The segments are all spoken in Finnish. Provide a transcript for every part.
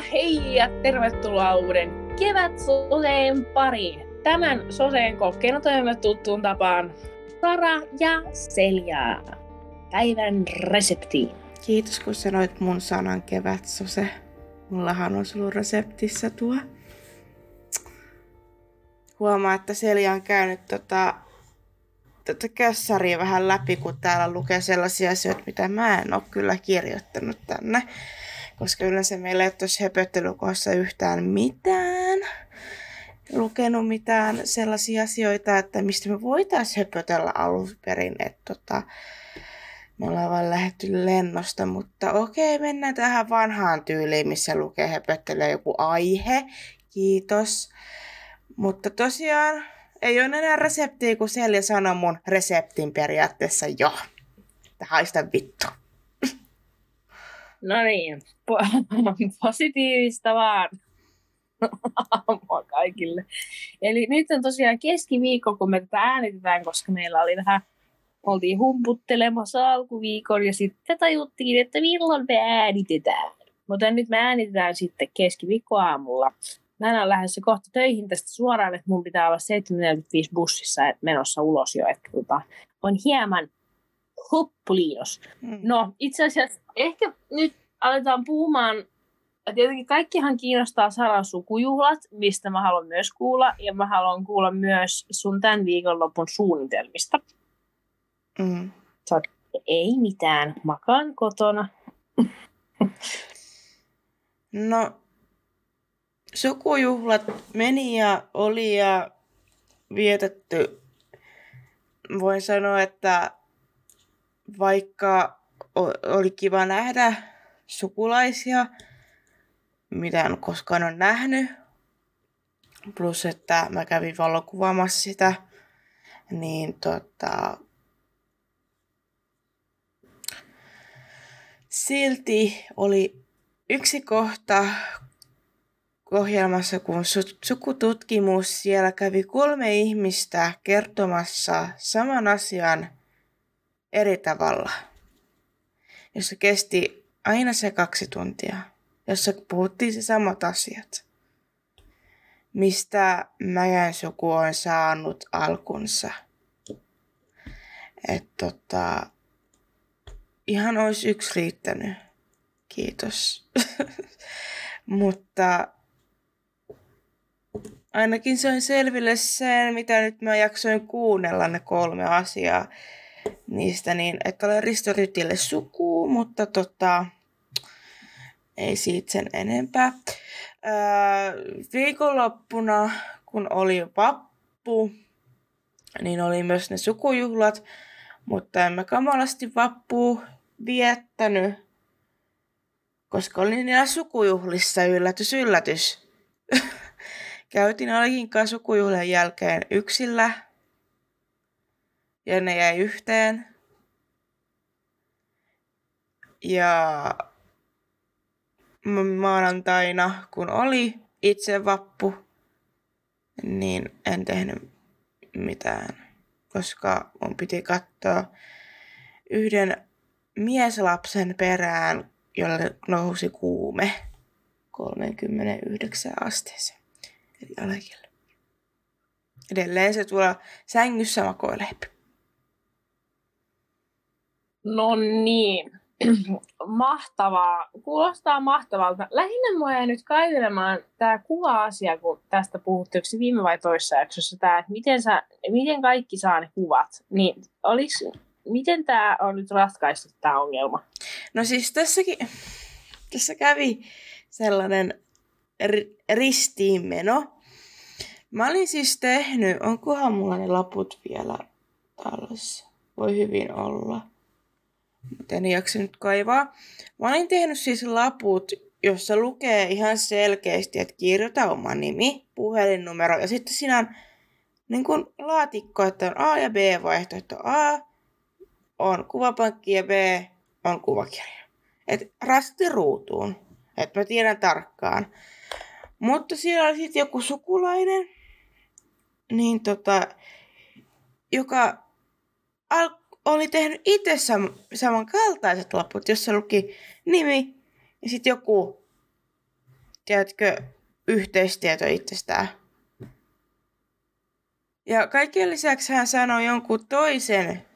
Hei ja tervetuloa uuden kevät soseen pariin. Tämän soseen kokkeena toimme tuttuun tapaan Sara ja Selja. Päivän resepti. Kiitos kun sanoit mun sanan kevät sose. Mullahan on sulla reseptissä tuo. Huomaa, että Selja on käynyt tota, tota kässäriä vähän läpi, kun täällä lukee sellaisia asioita, mitä mä en ole kyllä kirjoittanut tänne koska yleensä meillä ei ole tuossa höpöttelykohdassa yhtään mitään lukenut mitään sellaisia asioita, että mistä me voitaisiin höpötellä alun perin, että tota, me ollaan vaan lähdetty lennosta, mutta okei, mennään tähän vanhaan tyyliin, missä lukee höpöttelee joku aihe. Kiitos. Mutta tosiaan ei ole enää reseptiä, kun Selja sanoi mun reseptin periaatteessa jo. Haista vittu. No niin, po- positiivista vaan kaikille. Eli nyt on tosiaan keskiviikko, kun me tätä äänitetään, koska meillä oli vähän, oltiin humputtelemassa alkuviikon ja sitten tajuttiin, että milloin me äänitetään. Mutta nyt me äänitetään sitten keskiviikkoaamulla. Mä olen lähdössä kohta töihin tästä suoraan, että mun pitää olla 7.45 bussissa menossa ulos jo. Että tota, on hieman hoppuliinos. Mm. No, itse asiassa ehkä nyt aletaan puhumaan, tietenkin kaikkihan kiinnostaa Saran sukujuhlat, mistä mä haluan myös kuulla, ja mä haluan kuulla myös sun tämän viikonlopun suunnitelmista. Mm. Sä ei mitään, makaan kotona. no, sukujuhlat meni ja oli ja vietetty. Voin sanoa, että vaikka oli kiva nähdä sukulaisia, mitä en koskaan ole nähnyt, plus että mä kävin valokuvaamassa sitä, niin tota, silti oli yksi kohta ohjelmassa, kun sukututkimus, siellä kävi kolme ihmistä kertomassa saman asian eri tavalla, jossa kesti aina se kaksi tuntia, jossa puhuttiin se samat asiat. Mistä Mäjän suku on saanut alkunsa. Että tota, ihan olisi yksi riittänyt. Kiitos. Mutta ainakin se on selville sen, mitä nyt mä jaksoin kuunnella ne kolme asiaa niistä, niin että olen Risto Rytille suku, mutta tota, ei siitä sen enempää. Öö, viikonloppuna, kun oli vappu, niin oli myös ne sukujuhlat, mutta en mä kamalasti vappu viettänyt, koska olin niillä sukujuhlissa yllätys, yllätys. Käytiin Alikinkaan sukujuhlien jälkeen yksillä ja ne jäi yhteen. Ja maanantaina, kun oli itse vappu, niin en tehnyt mitään, koska mun piti katsoa yhden mieslapsen perään, jolle nousi kuume 39 asteeseen, eli alakille. Edelleen se tuolla sängyssä makoilee. No niin, mahtavaa. Kuulostaa mahtavalta. Lähinnä mua jäi nyt kaivelemaan tämä kuva-asia, kun tästä puhuttiin viime vai toissa jaksossa, tämä, että miten, sä, miten kaikki saa ne kuvat. Niin oliks, miten tämä on nyt ratkaistu tämä ongelma? No siis tässäkin, tässä kävi sellainen ri, ristiinmeno. Mä olin siis tehnyt, onkohan mulla ne laput vielä tällaisessa? Voi hyvin olla mutta en jaksa nyt kaivaa. Mä olin tehnyt siis laput, jossa lukee ihan selkeästi, että kirjoita oma nimi, puhelinnumero ja sitten siinä on niin kuin laatikko, että on A ja B vaihtoehto. A on kuvapankki ja B on kuvakirja. Et rasti ruutuun, että mä tiedän tarkkaan. Mutta siellä oli sitten joku sukulainen, niin tota, joka al- oli tehnyt itse sam- samankaltaiset laput, jossa luki nimi ja sitten joku tiedätkö, yhteistieto itsestään. Ja kaikkien lisäksi hän sanoi jonkun toisen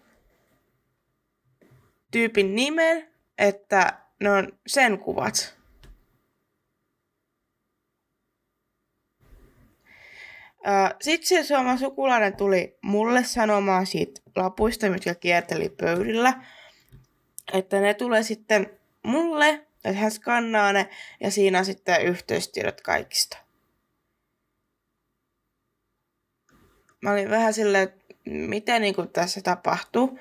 tyypin nimen, että ne on sen kuvat. Sitten se Suomen sukulainen tuli mulle sanomaan siitä lapuista, mitkä kierteli pöydillä, että ne tulee sitten mulle, että hän skannaa ne ja siinä on sitten yhteystiedot kaikista. Mä olin vähän silleen, että mitä niin kuin tässä tapahtuu.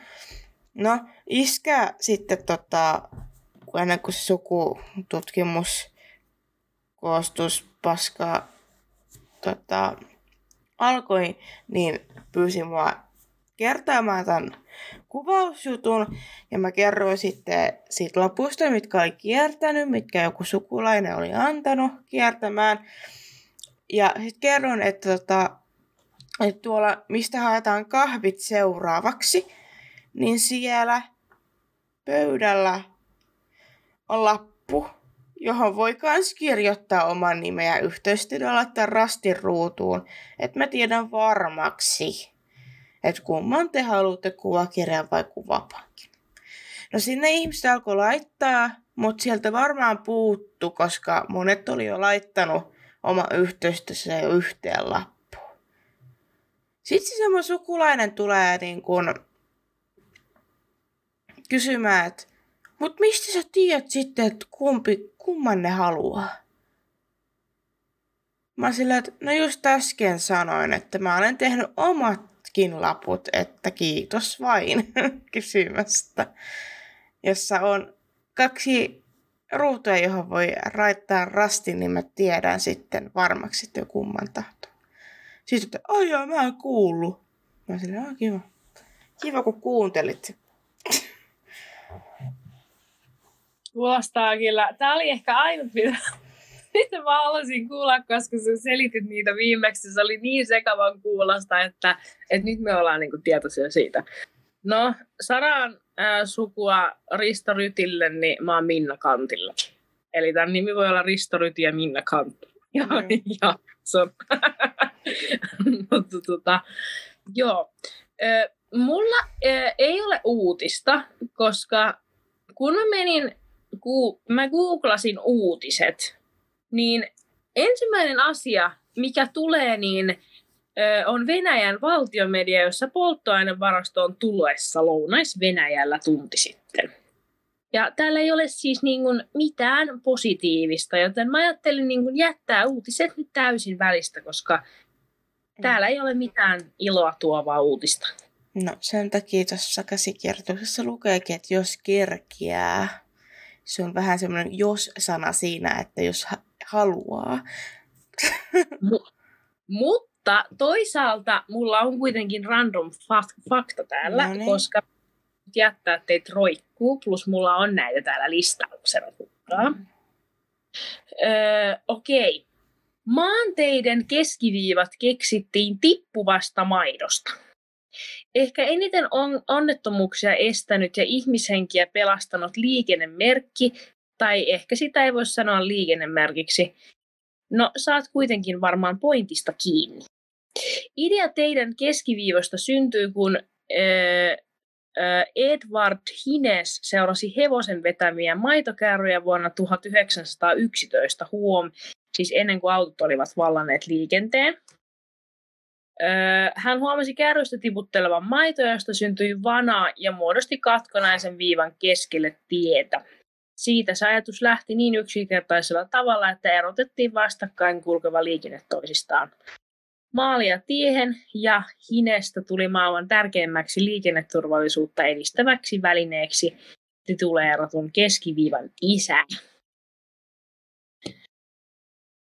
No, iskä sitten tota, ennen kuin se sukututkimus koostus paskaa tota, alkoi, niin pyysi mua kertaamaan tämän kuvausjutun. Ja mä kerroin sitten siitä lapusta, mitkä oli kiertänyt, mitkä joku sukulainen oli antanut kiertämään. Ja sitten kerron, että, tota, että tuolla, mistä haetaan kahvit seuraavaksi, niin siellä pöydällä on lappu, johon voi myös kirjoittaa oman nimen ja yhteystiedon laittaa rastin ruutuun, että mä tiedän varmaksi, että kumman te haluatte kuvakirjan vai kuvapankin. No sinne ihmiset alkoi laittaa, mutta sieltä varmaan puuttu, koska monet oli jo laittanut oma yhteystössä jo yhteen lappuun. Sitten se sukulainen tulee niin kun kysymään, että mutta mistä sä tiedät sitten, että kumpi, kumman ne haluaa? Mä sillä, että no just äsken sanoin, että mä olen tehnyt omatkin laput, että kiitos vain kysymästä. Jossa on kaksi ruutua, johon voi raittaa rastin, niin mä tiedän sitten varmaksi, että kumman tahto. Sitten, että ai joo, mä en kuullut. Mä sillä, kiva. Kiva, kun kuuntelit. Kuulostaa kyllä. Tämä oli ehkä ainut, mitä, mitä mä halusin kuulla, koska sä selitit niitä viimeksi. Se oli niin sekavan kuulosta, että, että nyt me ollaan niin kuin tietoisia siitä. No, Saran äh, sukua Risto Rytille, niin mä oon Minna Kantilla. Eli tämän nimi voi olla Risto Ryti ja Minna Kant. Ja, mm. ja on. Mutta tota, joo. Äh, mulla äh, ei ole uutista, koska kun mä menin mä googlasin uutiset, niin ensimmäinen asia, mikä tulee, niin on Venäjän valtiomedia, jossa polttoainevarasto on tuloessa Lounais-Venäjällä tunti sitten. Ja täällä ei ole siis niin kuin mitään positiivista, joten mä ajattelin niin kuin jättää uutiset nyt täysin välistä, koska täällä ei ole mitään iloa tuovaa uutista. No sen takia tuossa käsikirjoituksessa lukeekin, että jos kerkiää se on vähän semmoinen jos-sana siinä, että jos ha- haluaa. mutta toisaalta mulla on kuitenkin random fakta täällä, no niin. koska jättää teitä roikkuu, plus mulla on näitä täällä listauksena. Mm. Öö, Okei. Okay. Maanteiden keskiviivat keksittiin tippuvasta maidosta. Ehkä eniten on onnettomuuksia estänyt ja ihmishenkiä pelastanut liikennemerkki, tai ehkä sitä ei voi sanoa liikennemerkiksi. No, saat kuitenkin varmaan pointista kiinni. Idea teidän keskiviivosta syntyi, kun äh, Edward Hines seurasi hevosen vetämiä maitokärryjä vuonna 1911 huom, siis ennen kuin autot olivat vallanneet liikenteen. Hän huomasi kärrystä tiputtelevan maitoa, josta syntyi vana ja muodosti katkonaisen viivan keskelle tietä. Siitä se ajatus lähti niin yksinkertaisella tavalla, että erotettiin vastakkain kulkeva liikenne toisistaan. Maalia tiehen ja Hinestä tuli maailman tärkeimmäksi liikenneturvallisuutta edistäväksi välineeksi tituleeratun keskiviivan isä.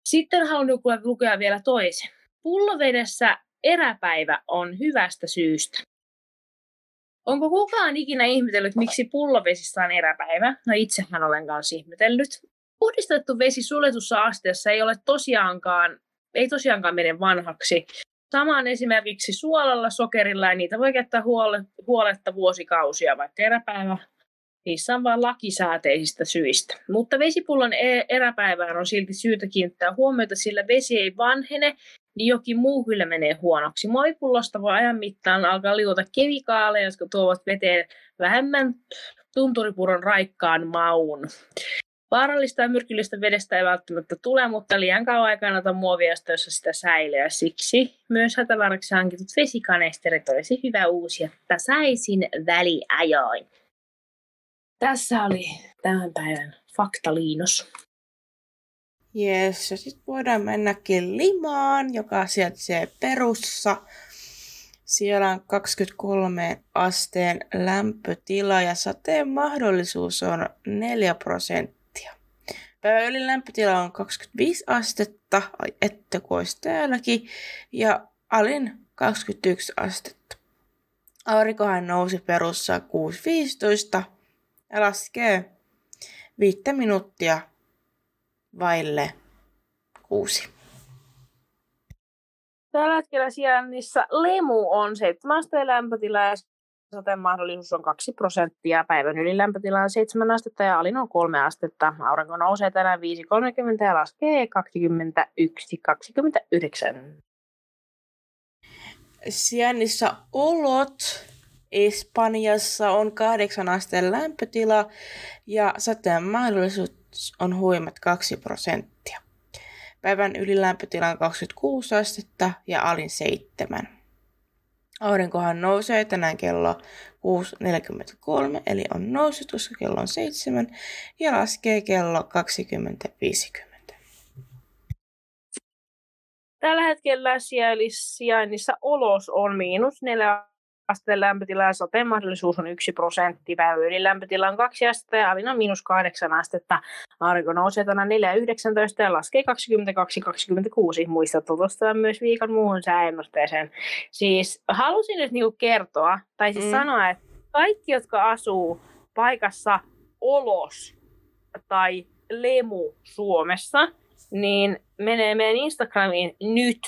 Sitten haluan lukea vielä toisen. Pullovedessä eräpäivä on hyvästä syystä. Onko kukaan ikinä ihmetellyt, miksi pullovesissä on eräpäivä? No itsehän olen kanssa ihmetellyt. Puhdistettu vesi suljetussa asteessa ei ole tosiaankaan, ei tosiaankaan mene vanhaksi. Sama on esimerkiksi suolalla, sokerilla ja niitä voi käyttää huole, huoletta vuosikausia, vaikka eräpäivä Niissä on vain lakisääteisistä syistä. Mutta vesipullon e- eräpäivään on silti syytä kiinnittää huomiota, sillä vesi ei vanhene, niin jokin muu kyllä menee huonoksi. Moipullosta voi ajan mittaan alkaa liuta kemikaaleja, jotka tuovat veteen vähemmän tunturipuron raikkaan maun. Vaarallista ja myrkyllistä vedestä ei välttämättä tule, mutta liian kauan aikana kannata muovia, jossa sitä säilyä. Siksi myös hätävaraksi hankitut vesikanesterit olisi hyvä uusia tasaisiin väliajoin. Tässä oli tämän päivän faktaliinos. Jes, ja sitten voidaan mennäkin Limaan, joka sijaitsee Perussa. Siellä on 23 asteen lämpötila ja sateen mahdollisuus on 4 prosenttia. Päivän lämpötila on 25 astetta, ai että olisi täälläkin, ja alin 21 astetta. Aurinkohan nousi perussa 6.15 ja laskee viittä minuuttia vaille kuusi. Tällä hetkellä sijainnissa lemu on 7 asteen lämpötila ja sateen mahdollisuus on 2 prosenttia. Päivän yli lämpötila on 7 astetta ja alin on 3 astetta. Aurinko nousee tänään 5.30 ja laskee 21.29. Sijainnissa olot Espanjassa on 8 asteen lämpötila ja sateen mahdollisuus on huimat 2 prosenttia. Päivän ylilämpötila on 26 astetta ja alin 7. Aurinkohan nousee tänään kello 6.43, eli on noussut, koska kello on 7, ja laskee kello 20.50. Tällä hetkellä sijainnissa olos on miinus 4 asteen lämpötila ja sateen mahdollisuus on 1 prosentti. Päivän lämpötila on 2 astetta ja alin on miinus 8 astetta. Aurinko nousee tänään 4.19 ja laskee 22.26. Muista tutustua myös viikon muuhun sääennusteeseen. Siis halusin nyt niinku kertoa, tai siis mm. sanoa, että kaikki, jotka asuu paikassa Olos tai Lemu Suomessa, niin menee meidän Instagramiin nyt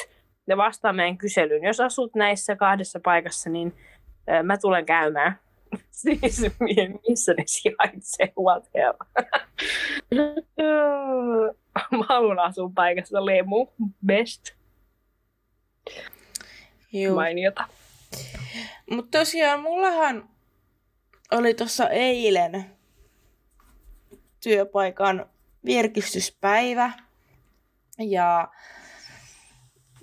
ja vastaa meidän kyselyyn. Jos asut näissä kahdessa paikassa, niin mä tulen käymään. siis missä ne sijaitsee, whatever. mä haluan asua paikassa Lemu, best. Juu. Mainiota. Mutta tosiaan mullahan oli tuossa eilen työpaikan virkistyspäivä. Ja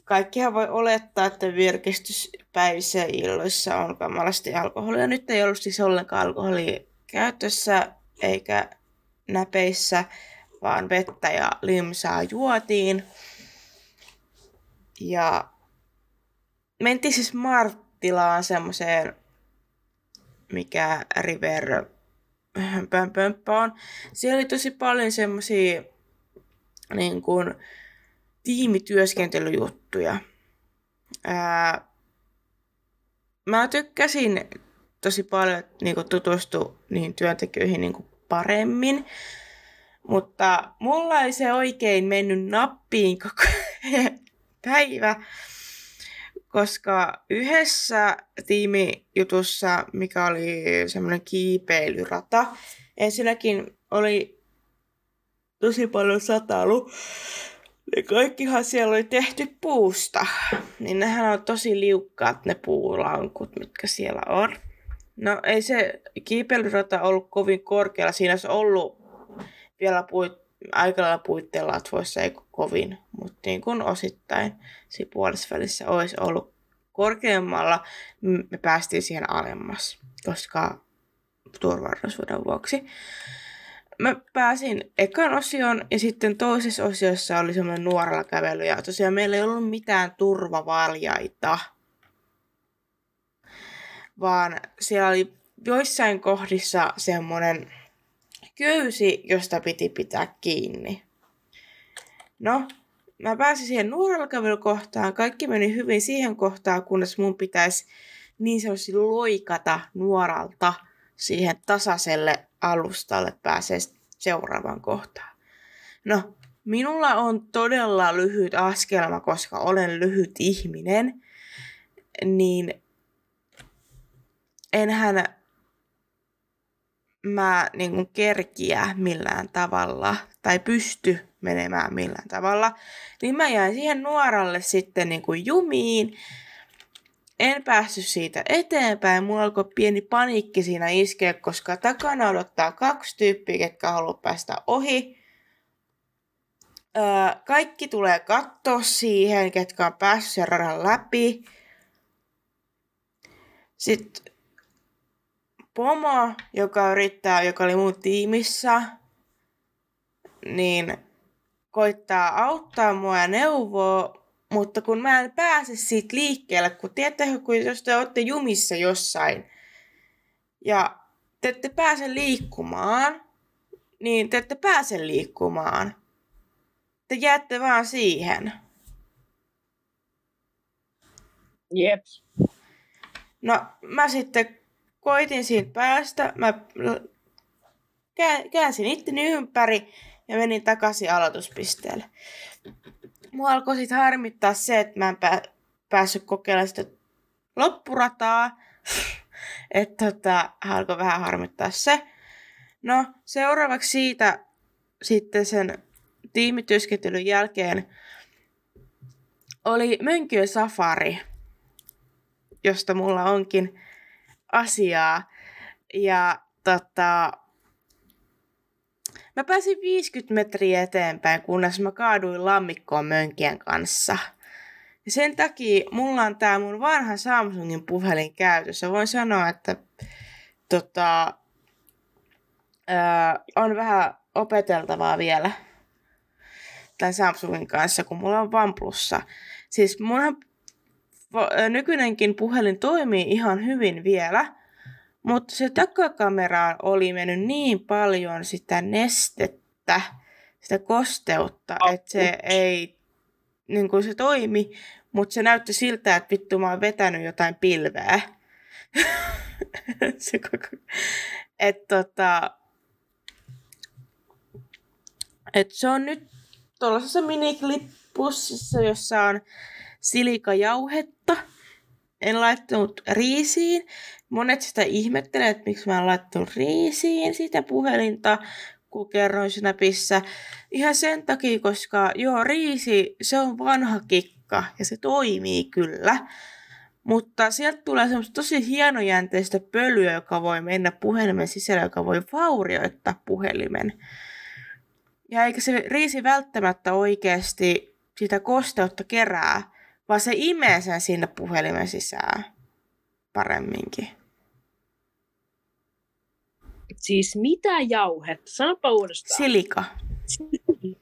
kaikkihan voi olettaa, että virkistyspäivissä ja illoissa on kamalasti alkoholia. Nyt ei ollut siis ollenkaan alkoholia käytössä eikä näpeissä, vaan vettä ja limsaa juotiin. Ja mentiin siis Marttilaan semmoiseen, mikä River pömpömppö on. Siellä oli tosi paljon semmoisia niin kuin, tiimityöskentelyjuttuja. Ää, mä tykkäsin tosi paljon niin tutustua niihin työntekijöihin niin paremmin, mutta mulla ei se oikein mennyt nappiin koko päivä, koska yhdessä tiimijutussa, mikä oli semmoinen kiipeilyrata, ensinnäkin oli tosi paljon satailu ne kaikkihan siellä oli tehty puusta. Niin nehän on tosi liukkaat ne puulankut, mitkä siellä on. No ei se kiipeilyrata ollut kovin korkealla. Siinä olisi ollut vielä puit, aika lailla puitteen latvoissa, ei kovin, mutta niin kuin osittain siinä puolessa olisi ollut korkeammalla, me päästiin siihen alemmas, koska turvallisuuden vuoksi mä pääsin ekan osioon ja sitten toisessa osiossa oli semmoinen nuorella kävely. Ja tosiaan meillä ei ollut mitään turvavaljaita, vaan siellä oli joissain kohdissa semmoinen köysi, josta piti pitää kiinni. No, mä pääsin siihen nuorella kävelykohtaan. Kaikki meni hyvin siihen kohtaan, kunnes mun pitäisi niin sanotusti loikata nuoralta siihen tasaiselle alustalle pääsee seuraavaan kohtaan. No, minulla on todella lyhyt askelma, koska olen lyhyt ihminen, niin enhän mä niin kuin kerkiä millään tavalla tai pysty menemään millään tavalla, niin mä jäin siihen nuoralle sitten niin kuin jumiin. En päässyt siitä eteenpäin. Mulla alkoi pieni paniikki siinä iskeä, koska takana odottaa kaksi tyyppiä, jotka haluaa päästä ohi. Öö, kaikki tulee katsoa siihen, ketkä on päässyt sen radan läpi. Sitten pomo, joka yrittää, joka oli mun tiimissä, niin koittaa auttaa mua ja neuvoa, mutta kun mä en pääse siitä liikkeelle, kun tiedättekö, kun jos te olette jumissa jossain ja te ette pääse liikkumaan, niin te ette pääse liikkumaan. Te jäätte vaan siihen. Jep. No mä sitten koitin siitä päästä, mä käänsin itteni ympäri ja menin takaisin aloituspisteelle. Mua alkoi sitten harmittaa se, että mä en pää- päässyt kokeilemaan sitä loppurataa. että tota, alkoi vähän harmittaa se. No, seuraavaksi siitä sitten sen tiimityöskentelyn jälkeen oli Mönkyön safari, josta mulla onkin asiaa. Ja tota, mä pääsin 50 metriä eteenpäin, kunnes mä kaaduin lammikkoon mönkien kanssa. Ja sen takia mulla on tää mun vanha Samsungin puhelin käytössä. Voin sanoa, että tota, ää, on vähän opeteltavaa vielä tämän Samsungin kanssa, kun mulla on OnePlussa. Siis munhan nykyinenkin puhelin toimii ihan hyvin vielä, mutta se takakamera oli mennyt niin paljon sitä nestettä, sitä kosteutta, oh, että se ei, niin kuin se toimi, mutta se näytti siltä, että vittu mä oon vetänyt jotain pilveä. se koko... Et tota... Et se on nyt tuollaisessa miniklippussissa, jossa on silikajauhetta. En laittanut riisiin. Monet sitä ihmettelee, että miksi mä en laittanut riisiin sitä puhelinta, kun kerroin Snapissa. Ihan sen takia, koska joo, riisi, se on vanha kikka ja se toimii kyllä. Mutta sieltä tulee semmoista tosi hienojänteistä pölyä, joka voi mennä puhelimen sisällä, joka voi vaurioittaa puhelimen. Ja eikä se riisi välttämättä oikeasti sitä kosteutta kerää, vaan se imee sen sinne puhelimen sisään paremminkin. Siis mitä jauhet? Sanopa uudestaan. Silika.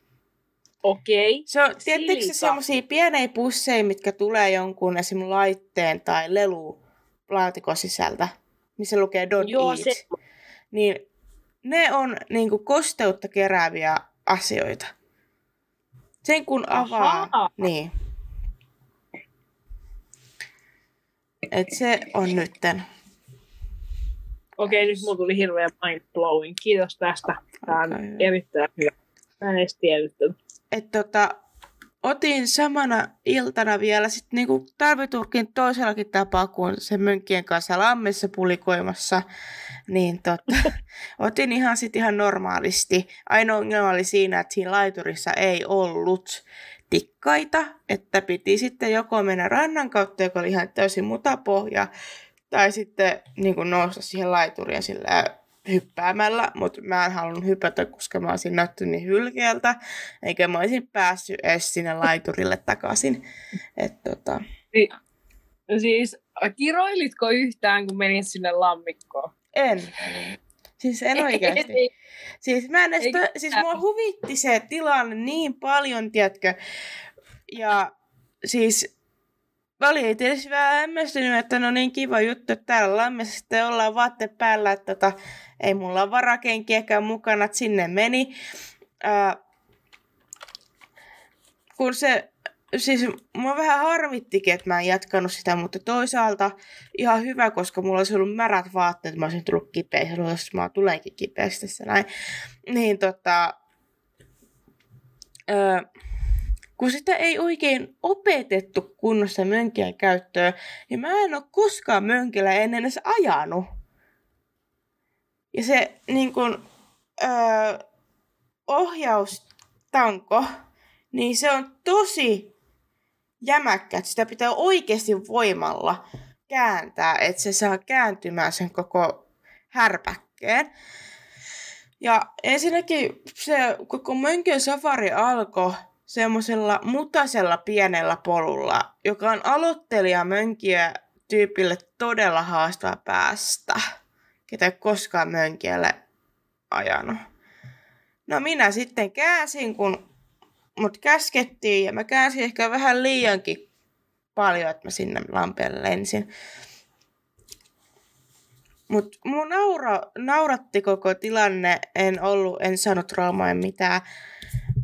Okei. Okay. Se on, tiedättekö se semmoisia pieniä pusseja, mitkä tulee jonkun esim. laitteen tai lelu laatikon sisältä, missä lukee don't Joo, eat. Se... Niin ne on niinku kosteutta kerääviä asioita. Sen kun avaa, Ahaa. niin Et se on nytten. Okei, nyt mulla tuli hirveä mind blowing. Kiitos tästä. Tämä on okay. erittäin hyvä. Mä en edes tiennyt Et tota, otin samana iltana vielä sit niinku talviturkin toisellakin tapaa kuin sen mönkkien kanssa lammessa pulikoimassa, niin tota, otin ihan sit ihan normaalisti. Ainoa ongelma oli siinä, että siinä laiturissa ei ollut tikkaita, että piti sitten joko mennä rannan kautta, joka oli ihan täysin mutapohja, tai sitten niin kuin nousta siihen laituriin sillä hyppäämällä, mutta mä en halunnut hypätä, koska mä olisin näyttänyt niin hylkeältä, eikä mä olisin päässyt edes sinne laiturille takaisin. Et, tota... Siis kiroilitko yhtään, kun menit sinne lammikkoon? En. Siis en oikeasti. Siis mä en edes, to, siis mua huvitti se tilanne niin paljon, tiedätkö. Ja siis tietysti vähän hämmästynyt, että no niin kiva juttu, että täällä lammessa sitten ollaan vaatte päällä, että tota, ei mulla ole varakenkiäkään mukana, että sinne meni. Ää, kun se siis mua vähän harmittikin, että mä en jatkanut sitä, mutta toisaalta ihan hyvä, koska mulla olisi ollut märät vaatteet, mä olisin tullut kipeäksi, jos mä tulenkin kipeäksi tässä näin. Niin tota, öö, kun sitä ei oikein opetettu kunnossa mönkiä käyttöön, niin mä en ole koskaan mönkillä ennen edes ajanut. Ja se niin kun, öö, ohjaustanko, niin se on tosi jämäkkä, että sitä pitää oikeasti voimalla kääntää, että se saa kääntymään sen koko härpäkkeen. Ja ensinnäkin se koko Mönkön safari alkoi semmoisella mutasella pienellä polulla, joka on aloittelija mönkiä tyypille todella haastava päästä, ketä ei koskaan mönkiälle ajanut. No minä sitten käänsin, kun mut käskettiin ja mä käänsin ehkä vähän liiankin paljon, että mä sinne lampeelle lensin. Mutta mun naura, nauratti koko tilanne, en ollut, en saanut traumaa mitään.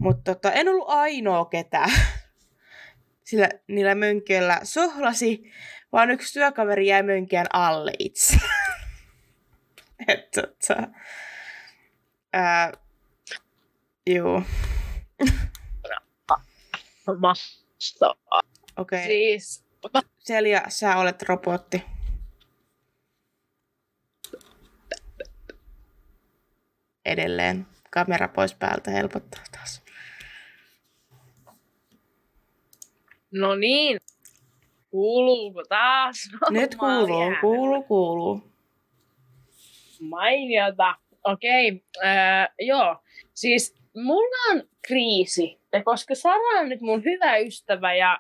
Mutta tota, en ollut ainoa ketä sillä niillä mönköillä sohlasi, vaan yksi työkaveri jäi mönkien alle itse. Et tota, ää, juu. Mahtavaa. Okei. Okay. Siis, Selja, sä olet robotti. Edelleen. Kamera pois päältä helpottaa taas. No niin. Kuuluuko taas? Nyt Mä olin kuuluu, kuuluu, kuuluu. Mainiota. Okei, äh, joo. Siis mulla on kriisi. Ja koska Sara on nyt mun hyvä ystävä ja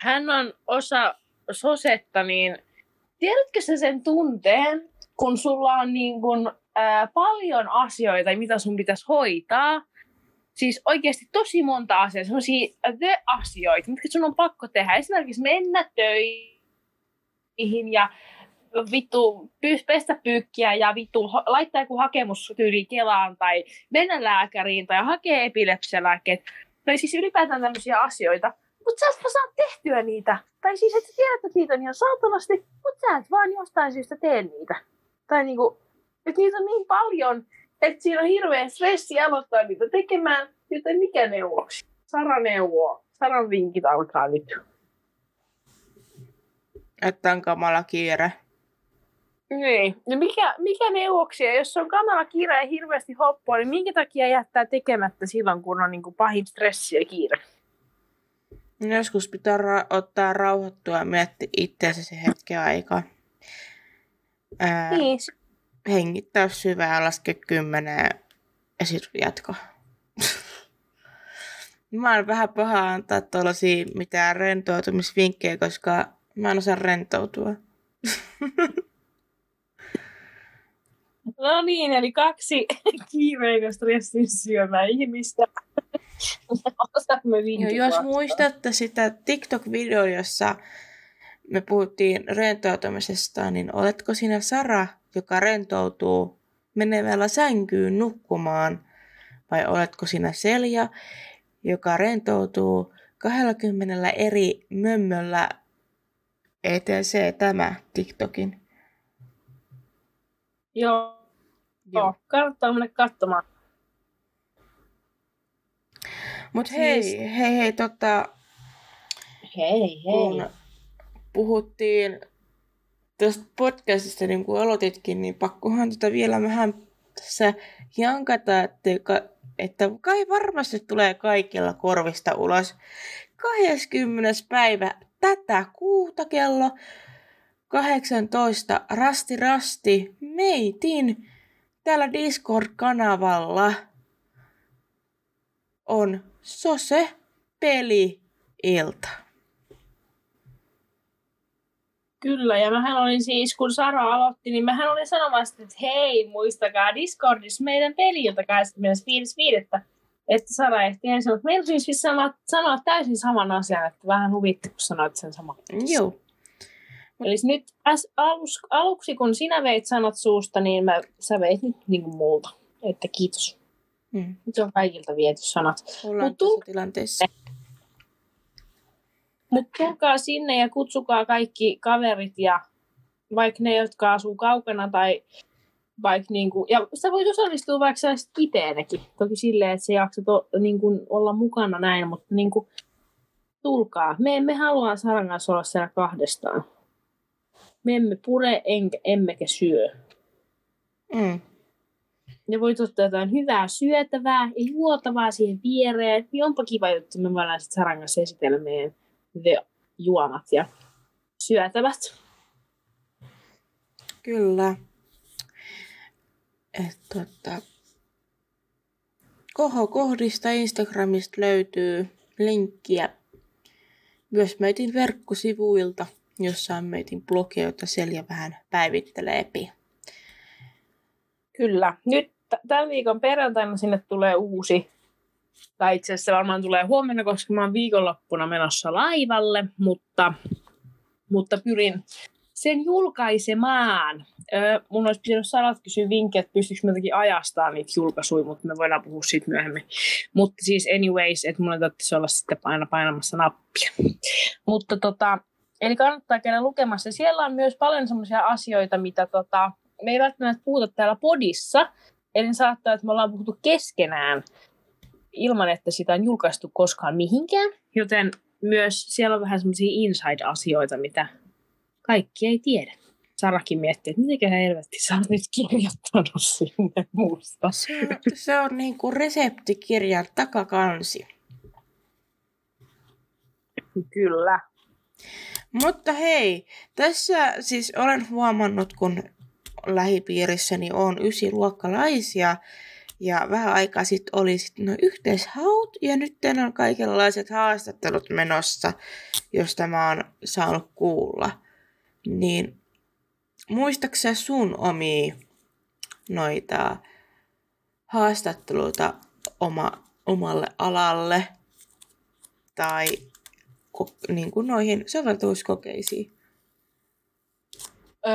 hän on osa sosetta, niin tiedätkö sä sen tunteen, kun sulla on niin kun, ää, paljon asioita, mitä sun pitäisi hoitaa? Siis oikeasti tosi monta asiaa, sellaisia the-asioita, mitkä sun on pakko tehdä. Esimerkiksi mennä töihin ja vittu pestä pyykkiä ja vittu laittaa joku hakemus tyyli Kelaan tai mennä lääkäriin tai hakea epilepsialääkkeet. No siis ylipäätään tämmöisiä asioita. Mutta sä et saa tehtyä niitä. Tai siis et sä tiedät, että niitä on ihan saatanasti, mutta sä et vaan jostain syystä tee niitä. Tai niinku, että niitä on niin paljon, että siinä on hirveä stressi aloittaa niitä tekemään, joten mikä neuvoksi? Sara neuvoo. Saran vinkit alkaa nyt. Että on kamala kiire. Niin. No mikä, mikä neuvoksia, jos on kamala kiire ja hirveästi hoppoa, niin minkä takia jättää tekemättä silloin, kun on niin kuin pahin stressi ja kiire? Joskus pitää ra- ottaa rauhoittua ja miettiä itseänsä se hetken aikaa. Ää, Niin. Hengittää syvään, laske kymmeneen ja sitten jatko. mä oon vähän paha antaa tuollaisia mitään rentoutumisvinkkejä, koska mä en osaa rentoutua. No niin, eli kaksi kiireinen stressin syömää ihmistä. Vinkit jos muistatte sitä TikTok-videoa, jossa me puhuttiin rentoutumisesta, niin oletko sinä Sara, joka rentoutuu menemällä sänkyyn nukkumaan? Vai oletko sinä Selja, joka rentoutuu 20 eri mömmöllä ETC tämä TikTokin? Joo, joo. kannattaa mennä katsomaan. Mutta hei, Siis- hei, hei, tota, Hei, kun puhuttiin tästä podcastista, niin kuin aloititkin, niin pakkohan tota vielä vähän tässä jankata, että, että kai varmasti tulee kaikilla korvista ulos. 20. päivä tätä kuuta kello 18 rasti rasti meitin täällä Discord-kanavalla on Sose peli ilta. Kyllä, ja mähän olin siis, kun Sara aloitti, niin mähän olin sanomassa, että hei, muistakaa Discordissa meidän peli, 25.5. Että Sara ehti ensin, mutta meillä olisi siis sanoa, sanoa täysin saman asian, että vähän huvitti, kun sanoit sen saman. Joo. Eli nyt äs, alus, aluksi, kun sinä veit sanat suusta, niin mä, sä veit nyt niin kuin multa. Että kiitos. Hmm. Nyt on kaikilta viety sanat. Ollaan Mut tässä tilanteessa. Mutta tulkaa sinne ja kutsukaa kaikki kaverit ja vaikka ne, jotka asuu kaukana tai vaikka niinku, ja sä voit osallistua vaikka sä olisit kiteenäkin. Toki silleen, että sä jaksat o, niinku, olla mukana näin, mutta niinku, tulkaa. Me emme halua Saran kanssa olla siellä kahdestaan. Me emme pure enkä, emmekä syö. Mm. ja voit ottaa jotain hyvää syötävää ja juotavaa siihen viereen, niin onpa kiva juttu, me voidaan sitten Saran kanssa esitellä meidän juomat ja syötävät. Kyllä. Et, tota, kohokohdista Instagramista löytyy linkkiä myös meitin verkkosivuilta, jossa on meitin blogia, jota Selja vähän päivittelee. Kyllä. Nyt t- tämän viikon perjantaina sinne tulee uusi, tai itse asiassa varmaan tulee huomenna, koska mä oon viikonloppuna menossa laivalle, mutta, mutta pyrin sen julkaisemaan. Öö, mun olisi pitänyt Sarat kysyä vinkkejä, että pystyykö mä jotenkin ajastaa niitä julkaisuja, mutta me voidaan puhua siitä myöhemmin. Mutta siis anyways, että mun tarvitsisi olla sitten aina painamassa nappia. Mutta tota, eli kannattaa käydä lukemassa. Siellä on myös paljon sellaisia asioita, mitä tota, me ei välttämättä puhuta täällä podissa. Eli saattaa, että me ollaan puhuttu keskenään ilman, että sitä on julkaistu koskaan mihinkään. Joten myös siellä on vähän semmoisia inside-asioita, mitä kaikki ei tiedä. Sarakin miettii, että miten helvetti sä oot nyt kirjoittanut sinne muusta. Se on, se on niin kuin reseptikirjan takakansi. Kyllä. Mutta hei, tässä siis olen huomannut, kun lähipiirissäni on ysiluokkalaisia, ja vähän aikaa sitten oli sit no yhteishaut, ja nyt on kaikenlaiset haastattelut menossa, josta mä oon saanut kuulla. Niin muistaaksä sun omia noita haastatteluita oma, omalle alalle tai ko, niin kuin noihin soveltuvuuskokeisiin? Öö,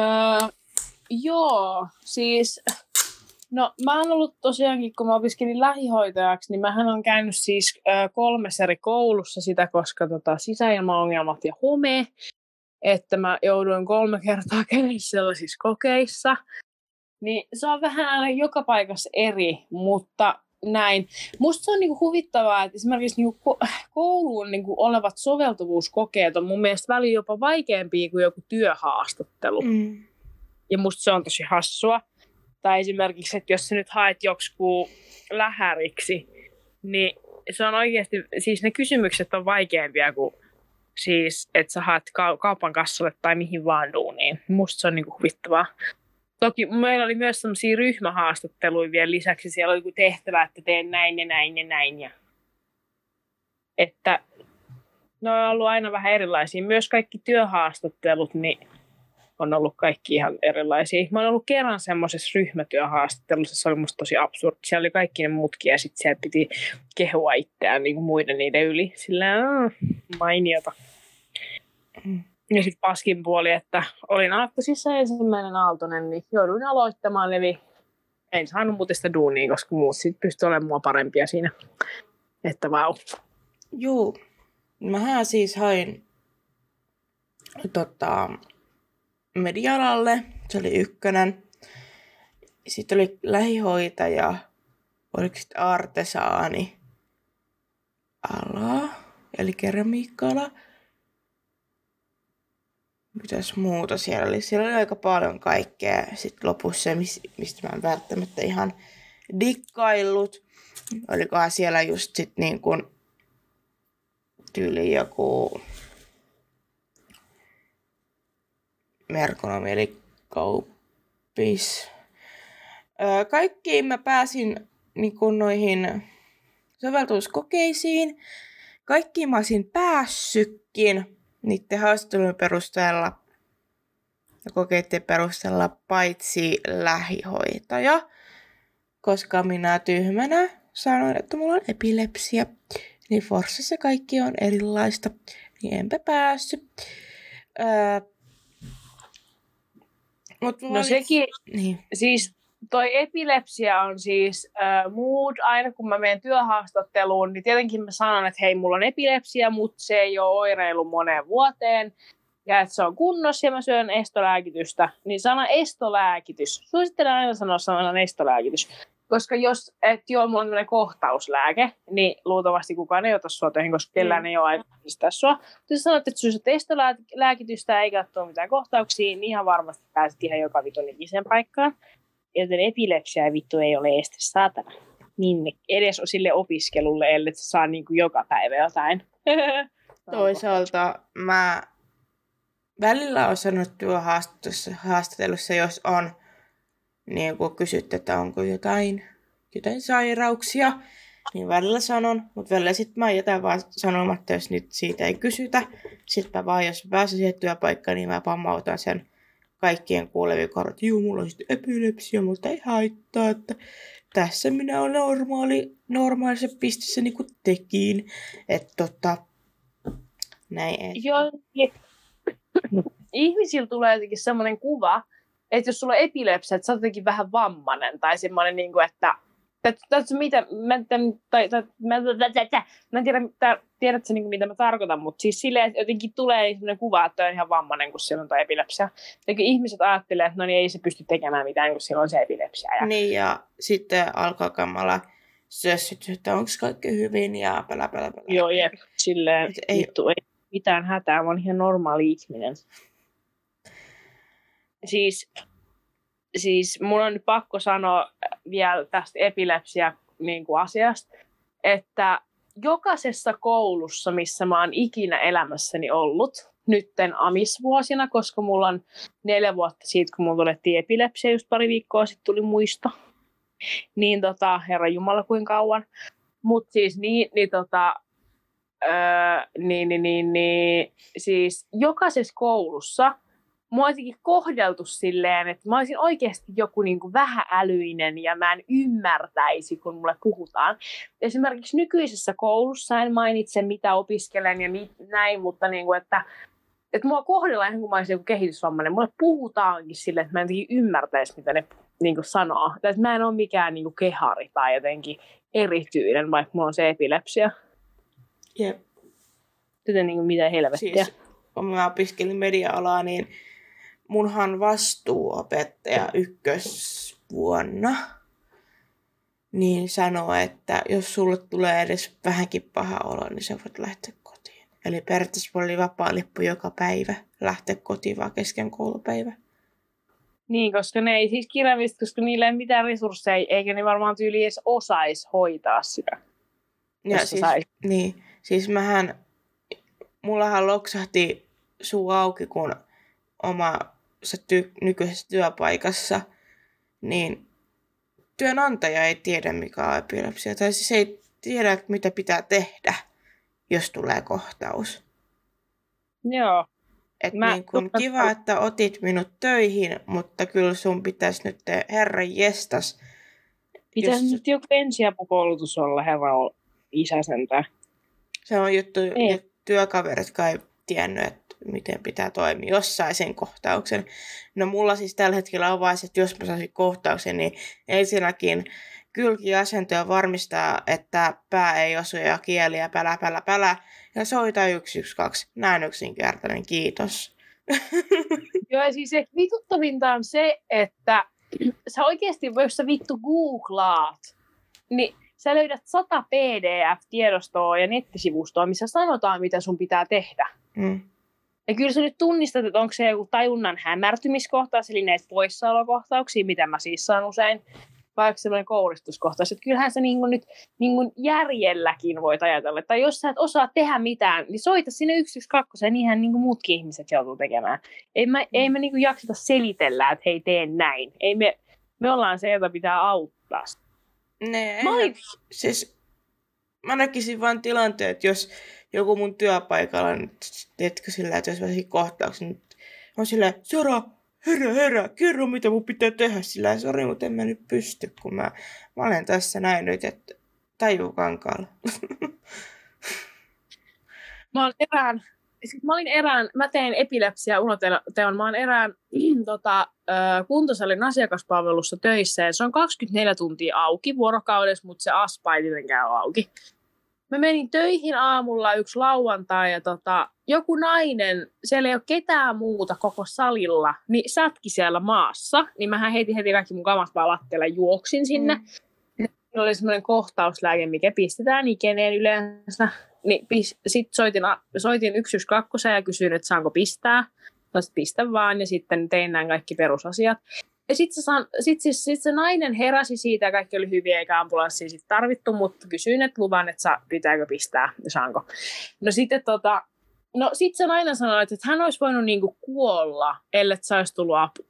joo, siis No mä oon ollut tosiaankin, kun mä opiskelin lähihoitajaksi, niin mähän on käynyt siis ö, kolmessa eri koulussa sitä, koska tota, sisäilmaongelmat ja home, että mä jouduin kolme kertaa käydä sellaisissa kokeissa. Niin se on vähän aina joka paikassa eri, mutta näin. Musta se on niinku huvittavaa, että esimerkiksi niinku kouluun niinku olevat soveltuvuuskokeet on mun mielestä väliin jopa vaikeampia kuin joku työhaastattelu. Mm. Ja musta se on tosi hassua. Tai esimerkiksi, että jos sä nyt haet joksikin lähäriksi, niin se on oikeasti, siis ne kysymykset on vaikeampia kuin siis, että sä haet ka- kaupan kassalle tai mihin vaan duuniin. Musta se on niinku huvittavaa. Toki meillä oli myös sellaisia ryhmähaastatteluja vielä lisäksi. Siellä oli tehtävä, että teen näin ja näin ja näin. Ja... Että ne on ollut aina vähän erilaisia. Myös kaikki työhaastattelut, niin on ollut kaikki ihan erilaisia. Mä oon ollut kerran semmoisessa ryhmätyöhaastattelussa, se oli musta tosi absurdi. Siellä oli kaikki ne mutkia ja sitten siellä piti kehua itseään niin kuin muiden niiden yli. Sillä mainiota. Ja sitten paskin puoli, että olin aakkosissa ensimmäinen aaltonen, niin jouduin aloittamaan, eli en saanut muuten sitä duunia, koska muut sitten pystyivät olemaan mua parempia siinä. Että vau. Joo. Mähän siis hain tota, medialalle, se oli ykkönen. Sitten oli lähihoitaja, oliko sitten artesaani ala, eli keramiikka-ala. Mitäs muuta siellä oli? Siellä oli aika paljon kaikkea. Sitten lopussa mistä mä en välttämättä ihan dikkaillut. Olikohan siellä just sit niin kuin tyyli joku merkonomi, eli kauppis. Kaikkiin mä pääsin niin kuin noihin soveltuvuuskokeisiin. Kaikkiin mä olisin päässytkin niiden haastattelujen perusteella ja kokeiden perusteella paitsi lähihoitaja, koska minä tyhmänä sanoin, että mulla on epilepsia. Niin Forssassa kaikki on erilaista, niin enpä päässyt. Öö, Mut no sekin, niin. siis toi epilepsia on siis äh, mood, aina kun mä menen työhaastatteluun, niin tietenkin mä sanon, että hei, mulla on epilepsia, mutta se ei ole oireilu moneen vuoteen, ja että se on kunnossa ja mä syön estolääkitystä, niin sana estolääkitys, suosittelen aina sanoa sanan estolääkitys, koska jos, että joo, mulla on tämmöinen kohtauslääke, niin luultavasti kukaan ei ota sua töihin, koska kellään mm. ei ole aikaa pistää sua. Jos sanot, että syöt estolääkitystä eikä tule mitään kohtauksia, niin ihan varmasti pääset ihan joka vitun ikisen paikkaan. joten epilepsia vittu ei ole este saatana. Minne edes sille opiskelulle, ellei sä saa niin kuin joka päivä jotain. Toisaalta mä välillä on sanonut työhaastattelussa, jos on niin kun kysytty, että onko jotain, jotain sairauksia, niin välillä sanon, mutta välillä sitten mä jätän vaan sanomatta, jos nyt siitä ei kysytä. Sitten vaan, jos pääsen siihen työpaikkaan, niin mä pammautan sen kaikkien kuulevien korvat. Juu, mulla on sitten epilepsia, mutta ei haittaa, että tässä minä olen normaali, normaalissa pistessä niin kuin tekin. Että tota, näin. Joo, ihmisillä tulee jotenkin semmoinen kuva, että jos sulla on epilepsia, että sä oot jotenkin vähän vammainen tai semmoinen, niin kuin, että mitä, mä, tämän, tai, tai, mä, mä en tiedä, tää, tiedätkö niin mitä mä tarkoitan, mutta siis silleen, että jotenkin tulee sellainen kuva, että on ihan vammainen, kun siellä on tuo epilepsia. Ja ihmiset ajattelee, että no niin ei se pysty tekemään mitään, kun siellä on se epilepsia. Ja... Niin, ja sitten alkaa kammalla sössyt, että onko kaikki hyvin ja pälä, pälä, pälä. Joo, jep, silleen, ei... Ei mitään hätää, mä oon ihan normaali ihminen. Siis siis mun on nyt pakko sanoa vielä tästä epilepsia niin kuin asiasta, että jokaisessa koulussa, missä mä oon ikinä elämässäni ollut, nytten amisvuosina, koska mulla on neljä vuotta siitä, kun mulla tulettiin epilepsia, just pari viikkoa sitten tuli muisto. Niin tota, herra Jumala, kuin kauan. Mutta siis niin, niin tota, öö, niin, niin, niin, niin, siis jokaisessa koulussa – mua olisikin kohdeltu silleen, että mä olisin oikeasti joku niin kuin vähäälyinen ja mä en ymmärtäisi, kun mulle puhutaan. Esimerkiksi nykyisessä koulussa en mainitse, mitä opiskelen ja mit, näin, mutta niin kuin, että, että mua kohdellaan ihan kuin mä olisin joku kehitysvammainen. Mulle puhutaankin silleen, että mä en ymmärtäisi, mitä ne niin kuin sanoo. Että mä en ole mikään niin kuin kehari tai jotenkin erityinen, vaikka mulla on se epilepsia. Jep. Joten niin kuin mitä helvettiä. Siis, kun mä opiskelin media-alaa, niin munhan vastuuopettaja ykkösvuonna niin sanoo, että jos sulle tulee edes vähänkin paha olo, niin sä voit lähteä kotiin. Eli periaatteessa oli vapaa lippu joka päivä lähteä kotiin vaan kesken koulupäivä. Niin, koska ne ei siis kirjallista, koska niillä ei mitään resursseja, eikä ne varmaan tyyli edes osaisi hoitaa sitä. Ja siis, niin, siis mähän, mullahan loksahti suu auki, kun oma ty- nykyisessä työpaikassa, niin työnantaja ei tiedä, mikä on epilepsia. Tai siis ei tiedä, mitä pitää tehdä, jos tulee kohtaus. Joo. Et Mä niin kun kiva, että otit minut töihin, mutta kyllä sun pitäisi nyt, herran jestas. Pitäisi jos... nyt joku ensiapukoulutus olla, herra isä sentään. Se on juttu, että työkaverit kai tiennyt, että miten pitää toimia, jos sai sen kohtauksen. No mulla siis tällä hetkellä on vain, että jos mä saisin kohtauksen, niin ensinnäkin kylkiasentoja varmistaa, että pää ei osu ja kieliä pälä, pälä, pälä. Ja soita 112. Näin yksinkertainen, kiitos. Joo, ja siis se vituttavinta on se, että sä oikeasti, jos sä vittu googlaat, niin sä löydät 100 PDF-tiedostoa ja nettisivustoa, missä sanotaan, mitä sun pitää tehdä. Mm. Ja kyllä sä nyt tunnistat, että onko se joku tajunnan hämärtymiskohtaus, eli näitä poissaolokohtauksia, mitä mä siis saan usein, vai onko semmoinen kouristuskohtaus. Että kyllähän sä niin kuin nyt niin kuin järjelläkin voit ajatella, että jos sä et osaa tehdä mitään, niin soita sinne 112, ja niinhän niin kuin muutkin ihmiset joutuu tekemään. Ei me, mm. ei me niin kuin jakseta selitellä, että hei, tee näin. Ei me, me ollaan se, jota pitää auttaa. Ne, mä, olin... siis, mä näkisin vain tilanteet, jos joku mun työpaikalla, niin teetkö sillä, että jos mä kohtauksen, niin on sillä, Sora, herra, herra, kerro mitä mun pitää tehdä sillä, sori, mutta en mä nyt pysty, kun mä, mä olen tässä näin nyt, että tajuu kankaalla. mä olen erään, mä olin erään, mä tein epilepsia unoteon, mä olen erään tota, kuntosalin asiakaspalvelussa töissä ja se on 24 tuntia auki vuorokaudessa, mutta se aspa ei tietenkään ole auki mä menin töihin aamulla yksi lauantai ja tota, joku nainen, siellä ei ole ketään muuta koko salilla, niin sätki siellä maassa. Niin mä heitin heti kaikki mun kamat vaan lattialle juoksin sinne. Mm. oli semmoinen kohtauslääke, mikä pistetään ikeneen yleensä. Niin sitten soitin, soitin 112 ja kysyin, että saanko pistää. No pistä vaan ja sitten tein nämä kaikki perusasiat. ja sitten se, san- sit, siis, sit se nainen heräsi siitä ja kaikki oli hyviä eikä ambulanssia sit tarvittu, mutta kysyin, että luvan, että sa, pitääkö pistää ja saanko. No sitten tota, no sit se nainen sanoi, että hän olisi voinut niinku kuolla, ellei se olisi tullut apu.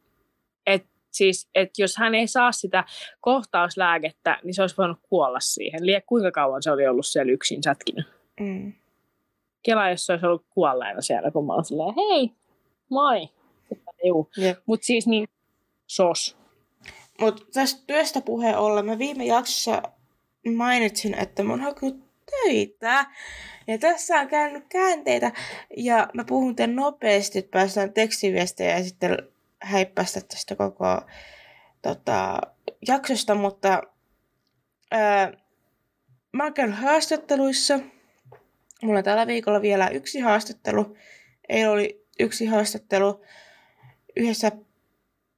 Et siis, että jos hän ei saa sitä kohtauslääkettä, niin se olisi voinut kuolla siihen. Liian kuinka kauan se oli ollut siellä yksin sätkinyt. Mm. Kela, jos se olisi ollut kuolleena siellä, kun mä olen silleen, hei, moi. Mutta siis niin, sos. Mutta tästä työstä puheen ollen, mä viime jaksossa mainitsin, että mä oon hakenut töitä. Ja tässä on käynyt käänteitä. Ja mä puhun tämän nopeasti, että päästään tekstiviestejä ja sitten häippästä tästä koko tota, jaksosta. Mutta ää, mä oon käynyt haastatteluissa. Mulla on tällä viikolla vielä yksi haastattelu. Ei oli yksi haastattelu. Yhdessä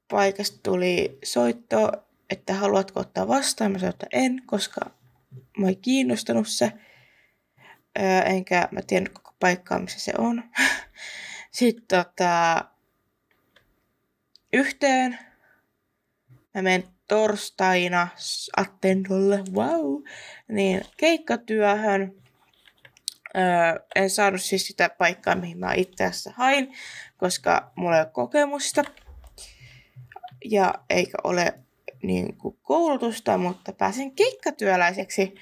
paikasta tuli soitto, että haluatko ottaa vastaan. Mä sanoin, että en, koska mä ei kiinnostanut se. Öö, enkä mä tiennyt koko paikkaa, missä se on. Sitten tota, yhteen mä menen torstaina attendolle, wow, niin keikkatyöhön. Öö, en saanut siis sitä paikkaa, mihin mä itse asiassa hain, koska mulla ei ole kokemusta ja eikä ole niin kuin koulutusta, mutta pääsin keikkatyöläiseksi.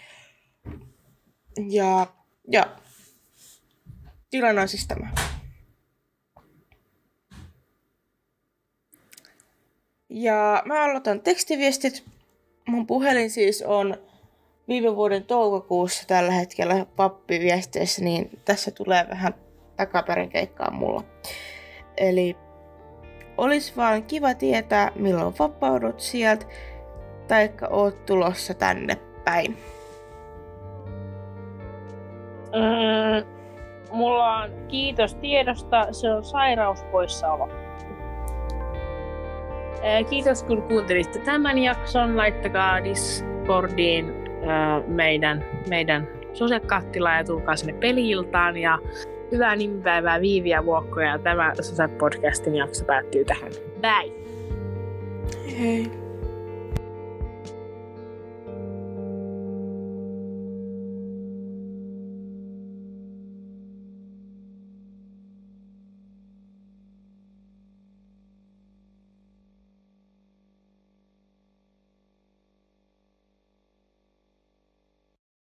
Ja, ja tilanne on siis tämä. Ja mä aloitan tekstiviestit. Mun puhelin siis on viime vuoden toukokuussa tällä hetkellä pappiviesteissä, niin tässä tulee vähän takaperin keikkaa mulla. Eli olisi vaan kiva tietää, milloin vapaudut sieltä, taikka oot tulossa tänne päin. Mm, mulla on kiitos tiedosta, se on sairauspoissaolo. Ää, Kiitos kun kuuntelitte tämän jakson. Laittakaa Discordiin meidän, meidän sosekattila ja tulkaa sinne peliiltaan. Ja hyvää nimipäivää Viiviä Vuokkoja. Tämä Sose podcastin jakso päättyy tähän. Bye! Hei.